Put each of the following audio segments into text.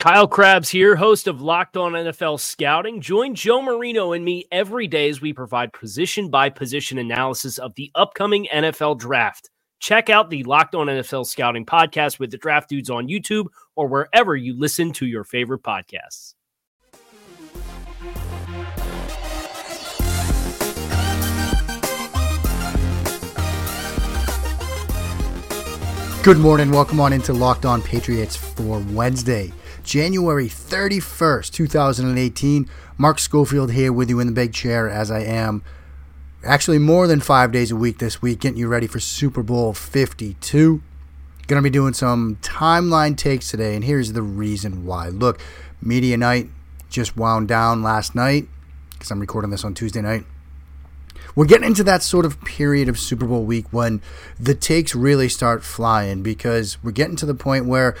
Kyle Crabbs here, host of Locked On NFL Scouting. Join Joe Marino and me every day as we provide position by position analysis of the upcoming NFL draft. Check out the Locked On NFL Scouting podcast with the draft dudes on YouTube or wherever you listen to your favorite podcasts. Good morning. Welcome on into Locked On Patriots for Wednesday, January 31st, 2018. Mark Schofield here with you in the big chair as I am actually more than five days a week this week, getting you ready for Super Bowl 52. Going to be doing some timeline takes today, and here's the reason why. Look, media night just wound down last night because I'm recording this on Tuesday night. We're getting into that sort of period of Super Bowl week when the takes really start flying because we're getting to the point where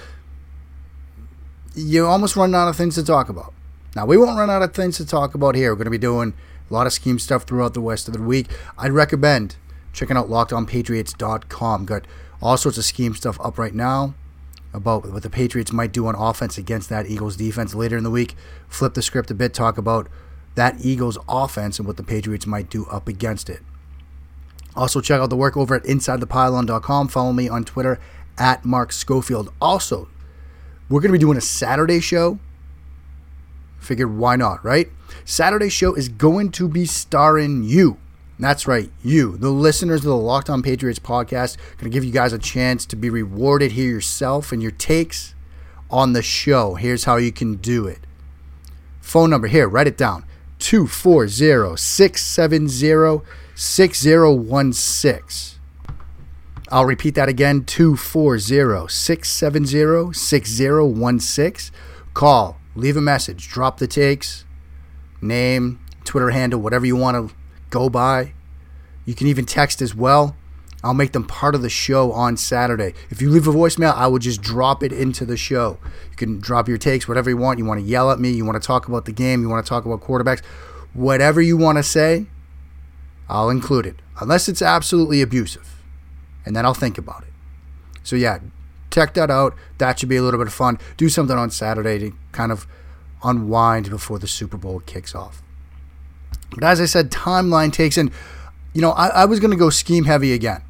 you almost run out of things to talk about. Now, we won't run out of things to talk about here. We're going to be doing a lot of scheme stuff throughout the rest of the week. I'd recommend checking out lockedonpatriots.com. Got all sorts of scheme stuff up right now about what the Patriots might do on offense against that Eagles defense later in the week. Flip the script a bit, talk about that Eagles offense and what the Patriots might do up against it. Also, check out the work over at InsideThePylon.com. Follow me on Twitter at Mark Schofield. Also, we're going to be doing a Saturday show. Figured why not, right? Saturday show is going to be starring you. That's right, you, the listeners of the Locked On Patriots podcast. Going to give you guys a chance to be rewarded here yourself and your takes on the show. Here's how you can do it. Phone number here, write it down 240 670 6016. I'll repeat that again 240 670 6016. Call, leave a message, drop the takes, name, Twitter handle, whatever you want to go by. You can even text as well. I'll make them part of the show on Saturday. If you leave a voicemail, I will just drop it into the show. You can drop your takes, whatever you want. You want to yell at me, you want to talk about the game, you want to talk about quarterbacks, whatever you want to say, I'll include it. Unless it's absolutely abusive. And then I'll think about it. So, yeah, check that out. That should be a little bit of fun. Do something on Saturday to kind of unwind before the Super Bowl kicks off. But as I said, timeline takes in. You know, I, I was going to go scheme heavy again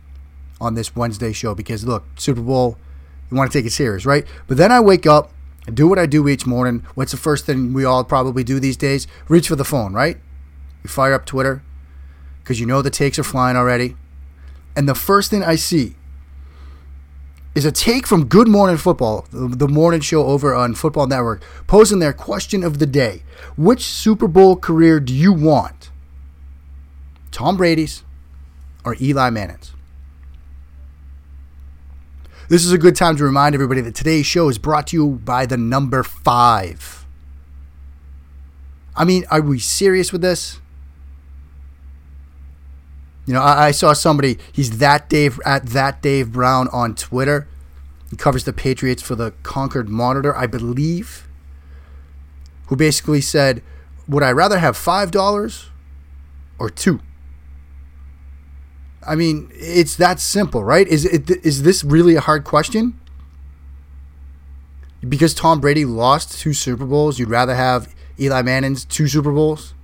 on this Wednesday show because look, Super Bowl, you want to take it serious, right? But then I wake up and do what I do each morning. What's the first thing we all probably do these days? Reach for the phone, right? You fire up Twitter because you know the takes are flying already. And the first thing I see is a take from Good Morning Football, the morning show over on Football Network, posing their question of the day Which Super Bowl career do you want? Tom Brady's or Eli Manning's? This is a good time to remind everybody that today's show is brought to you by the number five. I mean, are we serious with this? You know, I, I, saw somebody. He's that Dave at that Dave Brown on Twitter. He covers the Patriots for the Concord Monitor, I believe. Who basically said, "Would I rather have five dollars or two? I mean, it's that simple, right? Is it is this really a hard question? Because Tom Brady lost two Super Bowls, you'd rather have Eli Manning's two Super Bowls?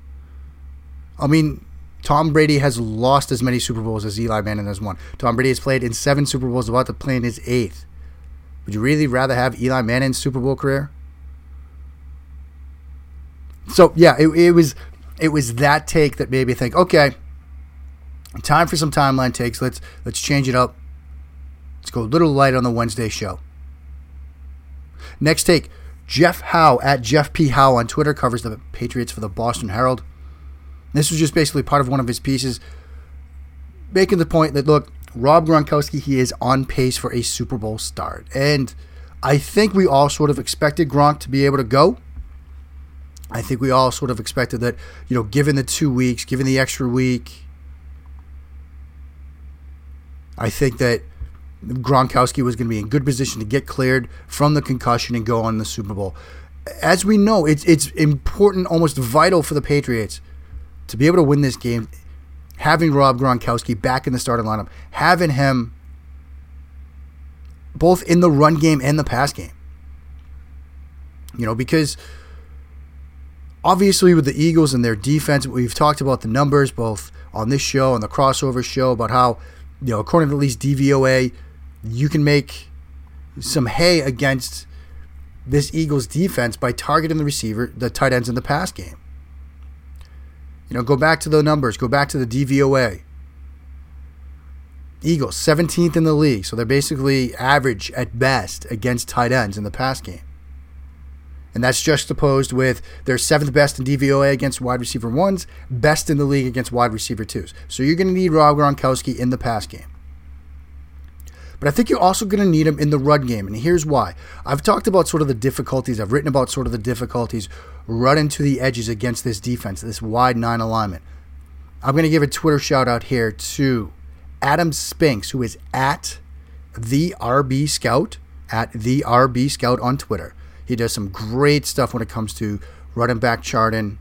I mean, Tom Brady has lost as many Super Bowls as Eli Manning has won. Tom Brady has played in seven Super Bowls, about to play in his eighth. Would you really rather have Eli Manning's Super Bowl career? So yeah, it, it was it was that take that made me think, okay, time for some timeline takes. Let's let's change it up. Let's go a little light on the Wednesday show. Next take, Jeff Howe at Jeff P Howe on Twitter covers the Patriots for the Boston Herald. This was just basically part of one of his pieces making the point that look, Rob Gronkowski, he is on pace for a Super Bowl start. And I think we all sort of expected Gronk to be able to go. I think we all sort of expected that, you know, given the two weeks, given the extra week, I think that Gronkowski was going to be in good position to get cleared from the concussion and go on the Super Bowl. As we know, it's it's important, almost vital for the Patriots to be able to win this game. Having Rob Gronkowski back in the starting lineup, having him both in the run game and the pass game. You know, because obviously with the Eagles and their defense, we've talked about the numbers both on this show and the crossover show about how, you know, according to at least DVOA, you can make some hay against this Eagles defense by targeting the receiver, the tight ends in the pass game. You know, go back to the numbers, go back to the DVOA. Eagles, 17th in the league, so they're basically average at best against tight ends in the pass game. And that's juxtaposed with their seventh best in DVOA against wide receiver ones, best in the league against wide receiver twos. So you're going to need Rob Gronkowski in the pass game. But I think you're also going to need him in the run game. And here's why. I've talked about sort of the difficulties, I've written about sort of the difficulties running to the edges against this defense, this wide nine alignment. I'm going to give a Twitter shout out here to Adam Spinks, who is at the RB Scout, at the RB Scout on Twitter. He does some great stuff when it comes to running back charting.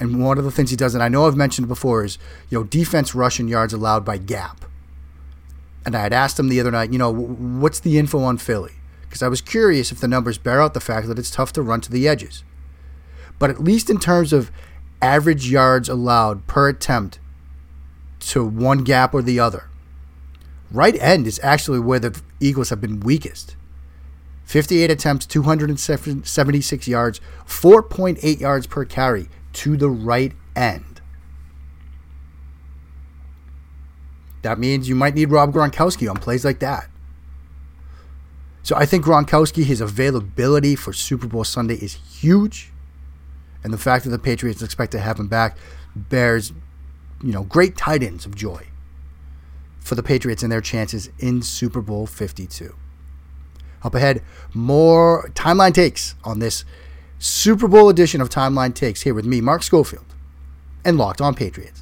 And one of the things he does, and I know I've mentioned before, is you know defense rushing yards allowed by gap. And I had asked him the other night, you know, what's the info on Philly? Because I was curious if the numbers bear out the fact that it's tough to run to the edges. But at least in terms of average yards allowed per attempt to one gap or the other, right end is actually where the Eagles have been weakest. 58 attempts, 276 yards, 4.8 yards per carry to the right end. That means you might need Rob Gronkowski on plays like that. So I think Gronkowski, his availability for Super Bowl Sunday is huge. And the fact that the Patriots expect to have him back bears, you know, great tidings of joy for the Patriots and their chances in Super Bowl 52. Up ahead, more timeline takes on this Super Bowl edition of Timeline Takes here with me, Mark Schofield, and Locked On Patriots.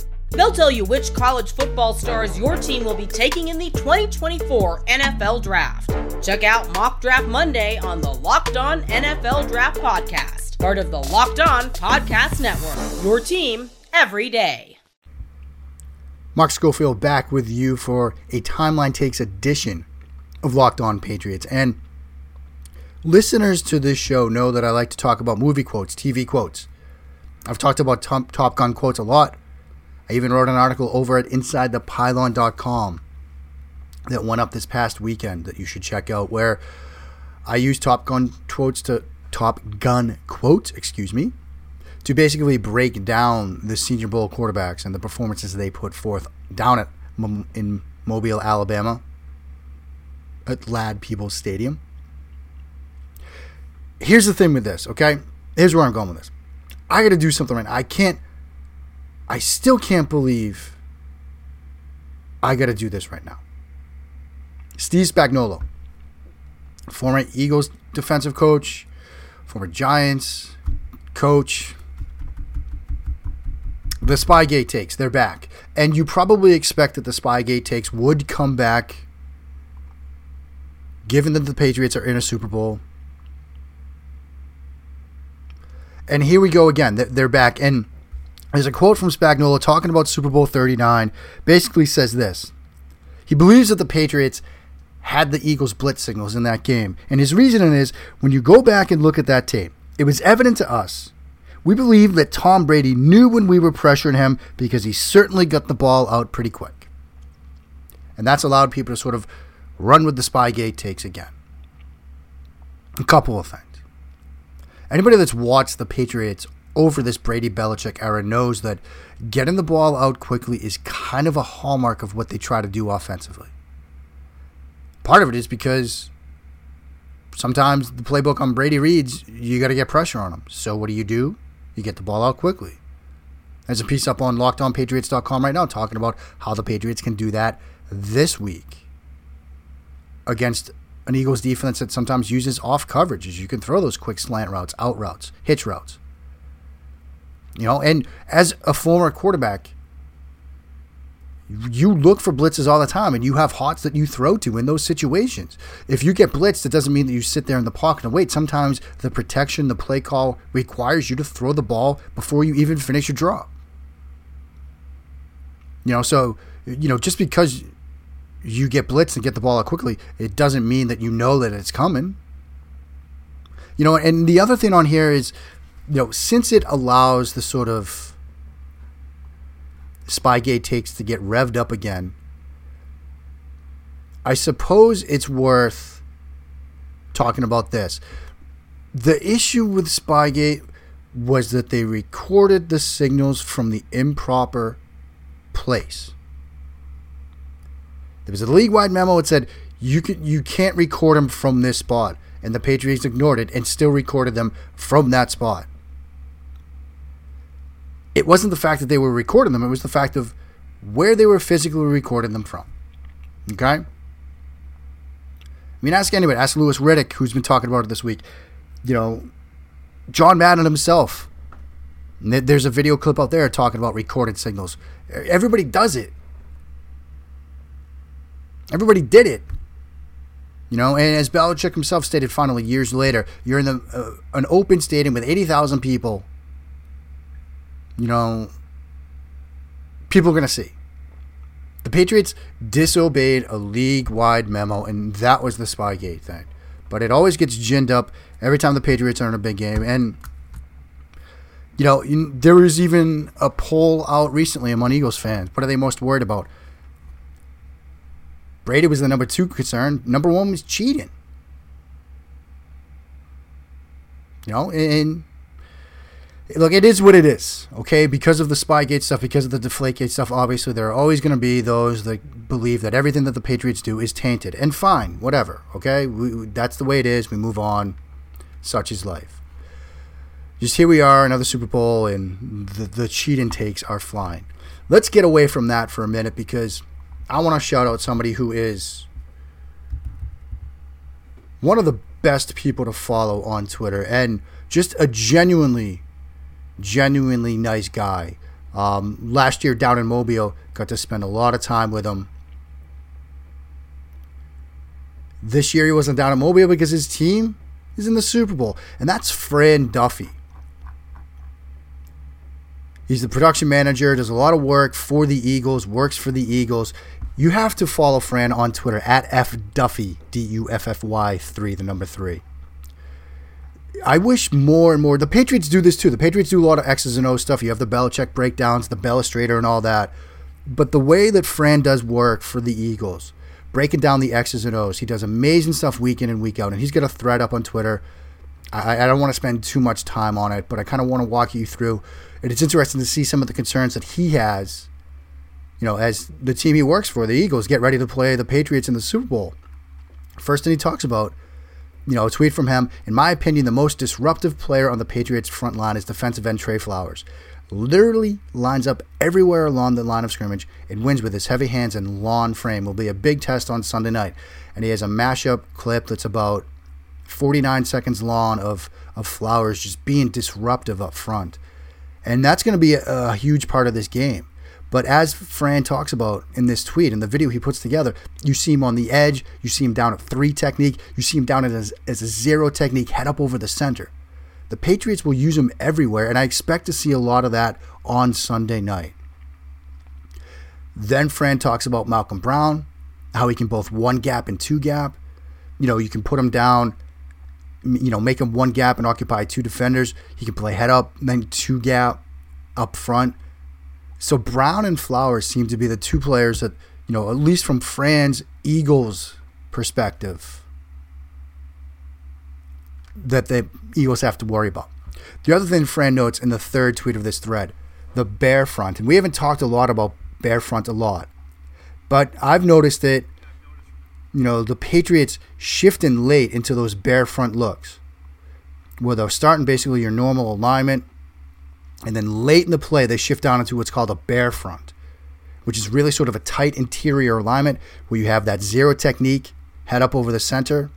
They'll tell you which college football stars your team will be taking in the 2024 NFL Draft. Check out Mock Draft Monday on the Locked On NFL Draft Podcast part of the Locked On Podcast Network. Your team every day. Mark Schofield back with you for a Timeline Takes edition of Locked On Patriots. And listeners to this show know that I like to talk about movie quotes, TV quotes. I've talked about Top, Gun quotes a lot. I even wrote an article over at InsideThePylon.com that went up this past weekend that you should check out where I use Top Gun quotes to Top Gun quotes, excuse me, to basically break down the Senior Bowl quarterbacks and the performances they put forth down at in Mobile, Alabama, at Ladd-Peebles Stadium. Here's the thing with this, okay? Here's where I'm going with this. I got to do something right. now. I can't. I still can't believe I got to do this right now. Steve Spagnuolo, former Eagles defensive coach, former Giants coach. The Spygate takes, they're back. And you probably expect that the Spygate takes would come back given that the Patriots are in a Super Bowl. And here we go again. They're back. And there's a quote from Spagnuolo talking about Super Bowl 39. Basically says this He believes that the Patriots had the Eagles blitz signals in that game. And his reasoning is when you go back and look at that tape, it was evident to us. We believe that Tom Brady knew when we were pressuring him because he certainly got the ball out pretty quick. And that's allowed people to sort of run with the Spygate takes again. A couple of things. Anybody that's watched the Patriots over this Brady Belichick era knows that getting the ball out quickly is kind of a hallmark of what they try to do offensively. Part of it is because sometimes the playbook on Brady reads you got to get pressure on them. So what do you do? You get the ball out quickly. There's a piece up on lockedonpatriots.com right now talking about how the Patriots can do that this week against an Eagles defense that sometimes uses off coverages. You can throw those quick slant routes, out routes, hitch routes. You know, and as a former quarterback, you look for blitzes all the time and you have hots that you throw to in those situations. If you get blitzed, it doesn't mean that you sit there in the pocket and wait. Sometimes the protection, the play call requires you to throw the ball before you even finish your drop. You know, so, you know, just because you get blitzed and get the ball out quickly, it doesn't mean that you know that it's coming. You know, and the other thing on here is, you know, since it allows the sort of Spygate takes to get revved up again, I suppose it's worth talking about this. The issue with Spygate was that they recorded the signals from the improper place. There was a league-wide memo that said you can you can't record them from this spot, and the Patriots ignored it and still recorded them from that spot. It wasn't the fact that they were recording them; it was the fact of where they were physically recording them from. Okay. I mean, ask anybody. Ask Louis Riddick, who's been talking about it this week. You know, John Madden himself. There's a video clip out there talking about recorded signals. Everybody does it. Everybody did it. You know, and as Belichick himself stated finally years later, you're in the uh, an open stadium with 80,000 people. You know, people are going to see. The Patriots disobeyed a league-wide memo, and that was the Spygate thing. But it always gets ginned up every time the Patriots are in a big game. And, you know, there was even a poll out recently among Eagles fans. What are they most worried about? Brady was the number two concern. Number one was cheating. You know, and look, it is what it is, okay? Because of the Spygate stuff, because of the Deflategate stuff, obviously there are always going to be those that believe that everything that the Patriots do is tainted. And fine, whatever, okay? We, that's the way it is. We move on. Such is life. Just here we are, another Super Bowl, and the, the cheat intakes are flying. Let's get away from that for a minute because I want to shout out somebody who is one of the best people to follow on Twitter and just a genuinely, genuinely nice guy. Um, last year down in Mobile, got to spend a lot of time with him. This year he wasn't down in Mobile because his team is in the Super Bowl, and that's Fran Duffy. He's the production manager, does a lot of work for the Eagles, works for the Eagles. You have to follow Fran on Twitter at fduffy d u f f y three, the number three. I wish more and more. The Patriots do this too. The Patriots do a lot of X's and O stuff. You have the Belichick breakdowns, the Belestrator, and all that. But the way that Fran does work for the Eagles, breaking down the X's and O's, he does amazing stuff week in and week out. And he's got a thread up on Twitter. I, I don't want to spend too much time on it, but I kind of want to walk you through. And it's interesting to see some of the concerns that he has you know, as the team he works for, the Eagles, get ready to play the Patriots in the Super Bowl. First thing he talks about, you know, a tweet from him. In my opinion, the most disruptive player on the Patriots front line is defensive end Trey Flowers. Literally lines up everywhere along the line of scrimmage and wins with his heavy hands and long frame. Will be a big test on Sunday night. And he has a mashup clip that's about 49 seconds long of, of Flowers just being disruptive up front. And that's going to be a, a huge part of this game. But as Fran talks about in this tweet, in the video he puts together, you see him on the edge, you see him down at three technique, you see him down as, as a zero technique, head up over the center. The Patriots will use him everywhere, and I expect to see a lot of that on Sunday night. Then Fran talks about Malcolm Brown, how he can both one gap and two gap. You know, you can put him down, you know, make him one gap and occupy two defenders. He can play head up, then two gap up front. So Brown and Flowers seem to be the two players that, you know, at least from Fran's Eagles perspective, that the Eagles have to worry about. The other thing Fran notes in the third tweet of this thread, the bear front, and we haven't talked a lot about bear front a lot, but I've noticed that, you know, the Patriots shifting late into those bear front looks, where they're starting basically your normal alignment, and then late in the play they shift down into what's called a bear front, which is really sort of a tight interior alignment where you have that zero technique, head up over the center,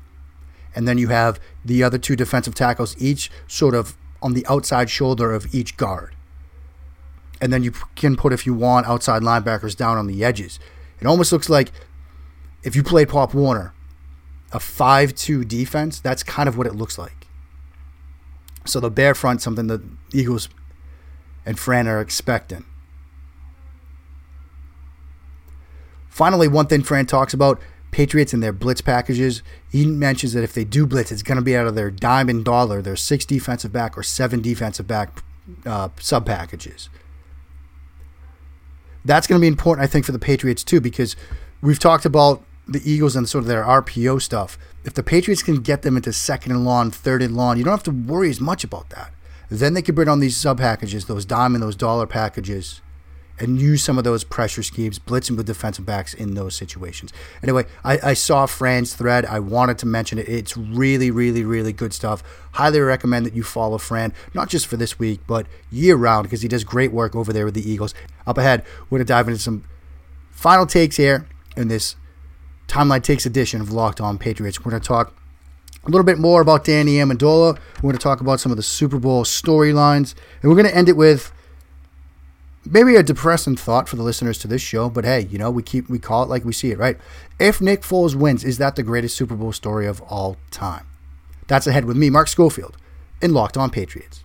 and then you have the other two defensive tackles each sort of on the outside shoulder of each guard. And then you can put, if you want, outside linebackers down on the edges. It almost looks like if you played Pop Warner, a 5 2 defense, that's kind of what it looks like. So the bear front, something the Eagles and Fran are expecting. Finally, one thing Fran talks about Patriots and their blitz packages. He mentions that if they do blitz, it's going to be out of their dime and dollar, their six defensive back or seven defensive back uh, sub packages. That's going to be important, I think, for the Patriots too, because we've talked about the Eagles and sort of their RPO stuff. If the Patriots can get them into second and long, third and long, you don't have to worry as much about that. Then they can bring on these sub packages, those dime and those dollar packages, and use some of those pressure schemes, blitzing with defensive backs in those situations. Anyway, I, I, saw Fran's thread. I wanted to mention it. It's really, really, really good stuff. Highly recommend that you follow Fran, not just for this week, but year round, because he does great work over there with the Eagles. Up ahead, we're going to dive into some final takes here in this Timeline Takes edition of Locked On Patriots. We're going to talk a little bit more about Danny Amendola. We're going to talk about some of the Super Bowl storylines, and we're going to end it with maybe a depressing thought for the listeners to this show, but hey, you know, we keep we call it like we see it, right? If Nick Foles wins, is that the greatest Super Bowl story of all time? That's ahead with me, Mark Schofield, in Locked On Patriots.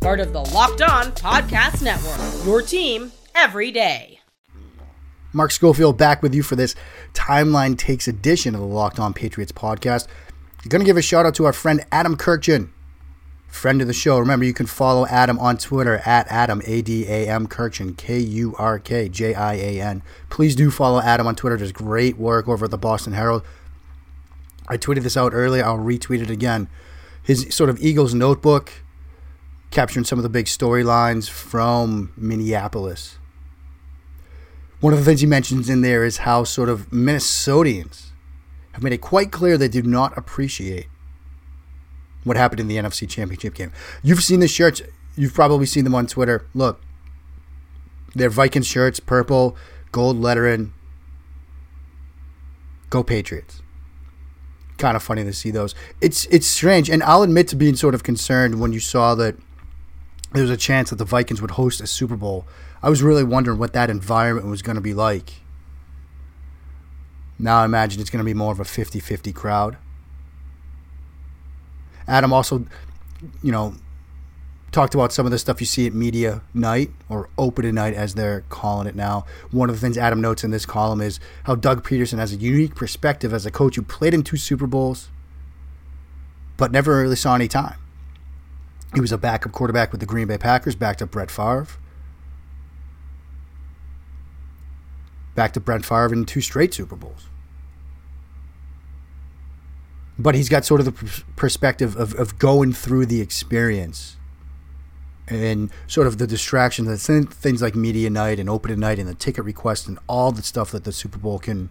part of the Locked On Podcast Network. Your team every day. Mark Schofield back with you for this Timeline Takes edition of the Locked On Patriots podcast. I'm going to give a shout out to our friend Adam Kurkjian, friend of the show. Remember, you can follow Adam on Twitter at Adam, A D A M Kurkjian, K U R K J I A N. Please do follow Adam on Twitter. Does great work over at the Boston Herald. I tweeted this out earlier. I'll retweet it again. His sort of Eagles notebook capturing some of the big storylines from Minneapolis. One of the things he mentions in there is how sort of Minnesotans have made it quite clear they do not appreciate what happened in the NFC Championship game. You've seen the shirts, you've probably seen them on Twitter. Look, they're Viking shirts, purple, gold lettering. Go Patriots. Kind of funny to see those. It's it's strange, and I'll admit to being sort of concerned when you saw that there was a chance that the Vikings would host a Super Bowl. I was really wondering what that environment was going to be like. Now I imagine it's going to be more of a 50 50 crowd. Adam also, you know, talked about some of the stuff you see at media night or open night as they're calling it now. One of the things Adam notes in this column is how Doug Pederson has a unique perspective as a coach who played in two Super Bowls but never really saw any time. He was a backup quarterback with the Green Bay Packers, backed up Brett Favre. Backed up Brett Favre in two straight Super Bowls. But he's got sort of the perspective of, of going through the experience and sort of the distraction that things like media night and open night and the ticket request and all the stuff that the Super Bowl can,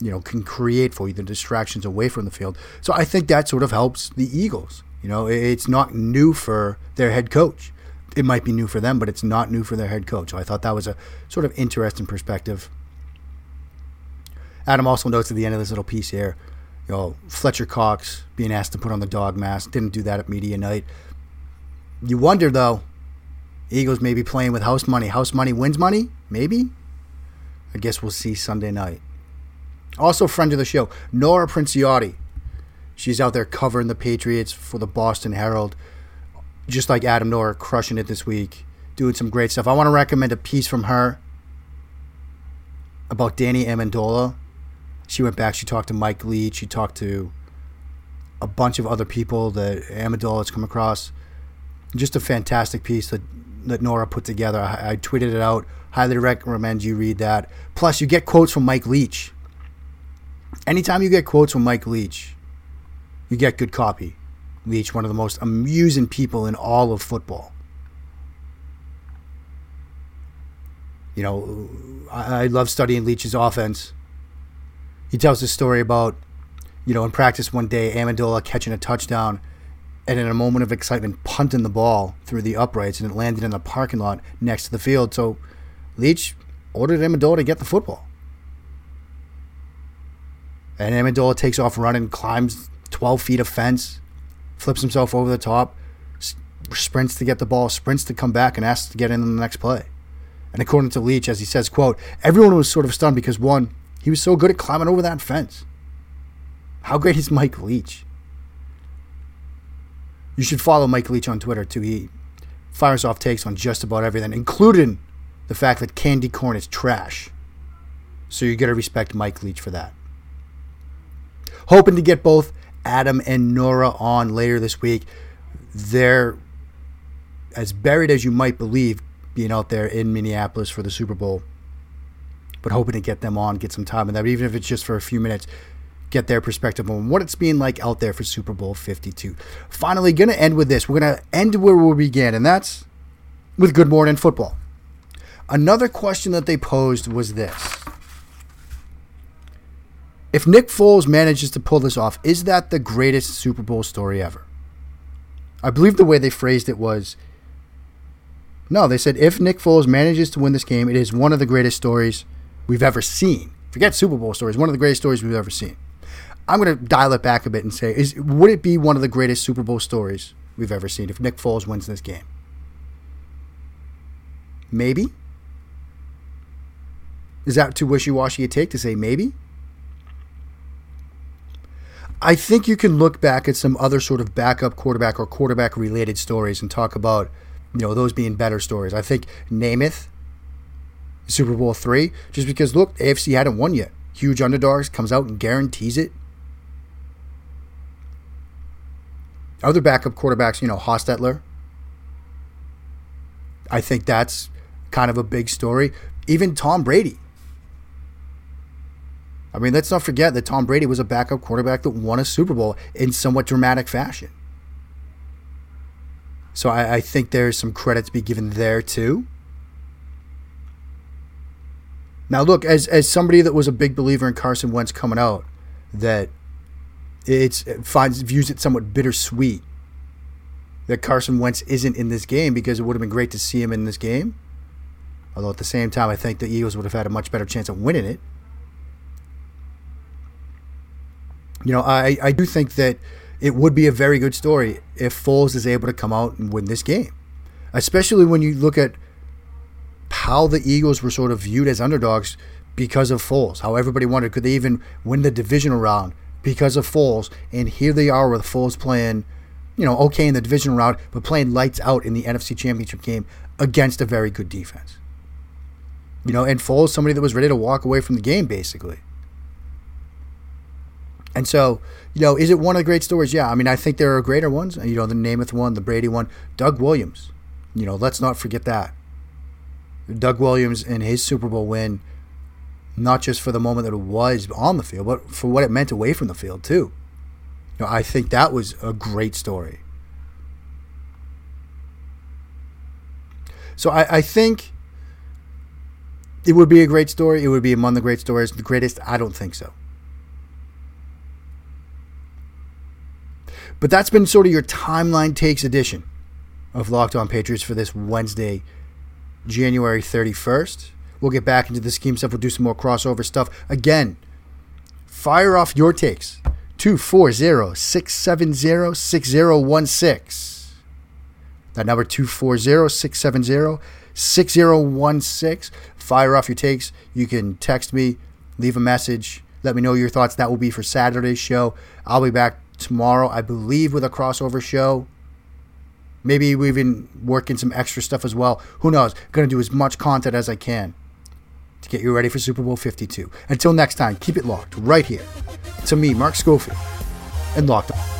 you know, can create for you, the distractions away from the field. So I think that sort of helps the Eagles. You know, it's not new for their head coach. It might be new for them, but it's not new for their head coach. So I thought that was a sort of interesting perspective. Adam also notes at the end of this little piece here, you know, Fletcher Cox being asked to put on the dog mask. Didn't do that at media night. You wonder though, Eagles may be playing with house money. House money wins money, maybe. I guess we'll see Sunday night. Also, friend of the show, Nora Princiotti She's out there covering the Patriots for the Boston Herald. just like Adam Nora, crushing it this week, doing some great stuff. I want to recommend a piece from her about Danny Amendola. She went back. She talked to Mike Leach. She talked to a bunch of other people that Amendola has come across. Just a fantastic piece that that Nora put together. I, I tweeted it out. Highly recommend you read that. Plus, you get quotes from Mike Leach. Anytime you get quotes from Mike Leach, you get good copy. Leach, one of the most amusing people in all of football. You know, I, I love studying Leach's offense. He tells a story about, you know, in practice one day, Amendola catching a touchdown and in a moment of excitement punting the ball through the uprights and it landed in the parking lot next to the field. So Leach ordered Amendola to get the football. And Amendola takes off running, climbs 12 feet of fence, flips himself over the top, sprints to get the ball, sprints to come back, and asks to get in on the next play. And according to Leach, as he says, quote, everyone was sort of stunned because one, he was so good at climbing over that fence. How great is Mike Leach? You should follow Mike Leach on Twitter too. He fires off takes on just about everything, including the fact that candy corn is trash. So you got to respect Mike Leach for that. Hoping to get both Adam and Nora on later this week. They're as buried as you might believe being out there in Minneapolis for the Super Bowl. But hoping to get them on, get some time in that, even if it's just for a few minutes, get their perspective on what it's being like out there for Super Bowl 52. Finally, going to end with this. We're going to end where we began, and that's with Good Morning Football. Another question that they posed was this If Nick Foles manages to pull this off, is that the greatest Super Bowl story ever? I believe the way they phrased it was no, they said if Nick Foles manages to win this game, it is one of the greatest stories we've ever seen. Forget Super Bowl stories, one of the greatest stories we've ever seen. I'm going to dial it back a bit and say, is would it be one of the greatest Super Bowl stories we've ever seen if Nick Foles wins this game? Maybe. Is that too wishy-washy a take to say maybe? I think you can look back at some other sort of backup quarterback or quarterback related stories and talk about you know, those being better stories. I think Namath, Super Bowl three, just because look, AFC hadn't won yet. Huge underdogs comes out and guarantees it. Other backup quarterbacks, you know, Hostetler. I think that's kind of a big story. Even Tom Brady. I mean, let's not forget that Tom Brady was a backup quarterback that won a Super Bowl in somewhat dramatic fashion. So I, I think there's some credit to be given there too. Now, look, as as somebody that was a big believer in Carson Wentz coming out, that it's it finds views it somewhat bittersweet that Carson Wentz isn't in this game because it would have been great to see him in this game. Although at the same time, I think the Eagles would have had a much better chance of winning it. You know, I I do think that it would be a very good story if Foles is able to come out and win this game. Especially when you look at how the Eagles were sort of viewed as underdogs because of Foles. How everybody wondered could they even win the divisional round because of Foles. And here they are with Foles playing, you know, okay in the divisional round, but playing lights out in the NFC Championship game against a very good defense. You know, and Foles, somebody that was ready to walk away from the game, basically. And so, you know, is it one of the great stories? Yeah. I mean, I think there are greater ones. You know, the Namath one, the Brady one, Doug Williams. You know, let's not forget that. Doug Williams and his Super Bowl win, not just for the moment that it was on the field, but for what it meant away from the field, too. You know, I think that was a great story. So I, I think it would be a great story. It would be among the great stories. The greatest, I don't think so. But that's been sort of your timeline takes edition of Locked On Patriots for this Wednesday, January 31st. We'll get back into the scheme stuff. We'll do some more crossover stuff. Again, fire off your takes. 240 670 6016. That number 240 670 6016. Fire off your takes. You can text me, leave a message, let me know your thoughts. That will be for Saturday's show. I'll be back tomorrow, I believe, with a crossover show. Maybe we even work in some extra stuff as well. Who knows? To do as much content as I can to get you ready for Super Bowl 52. Until next time, keep it locked right here to me, Mark Schofield, and Locked On.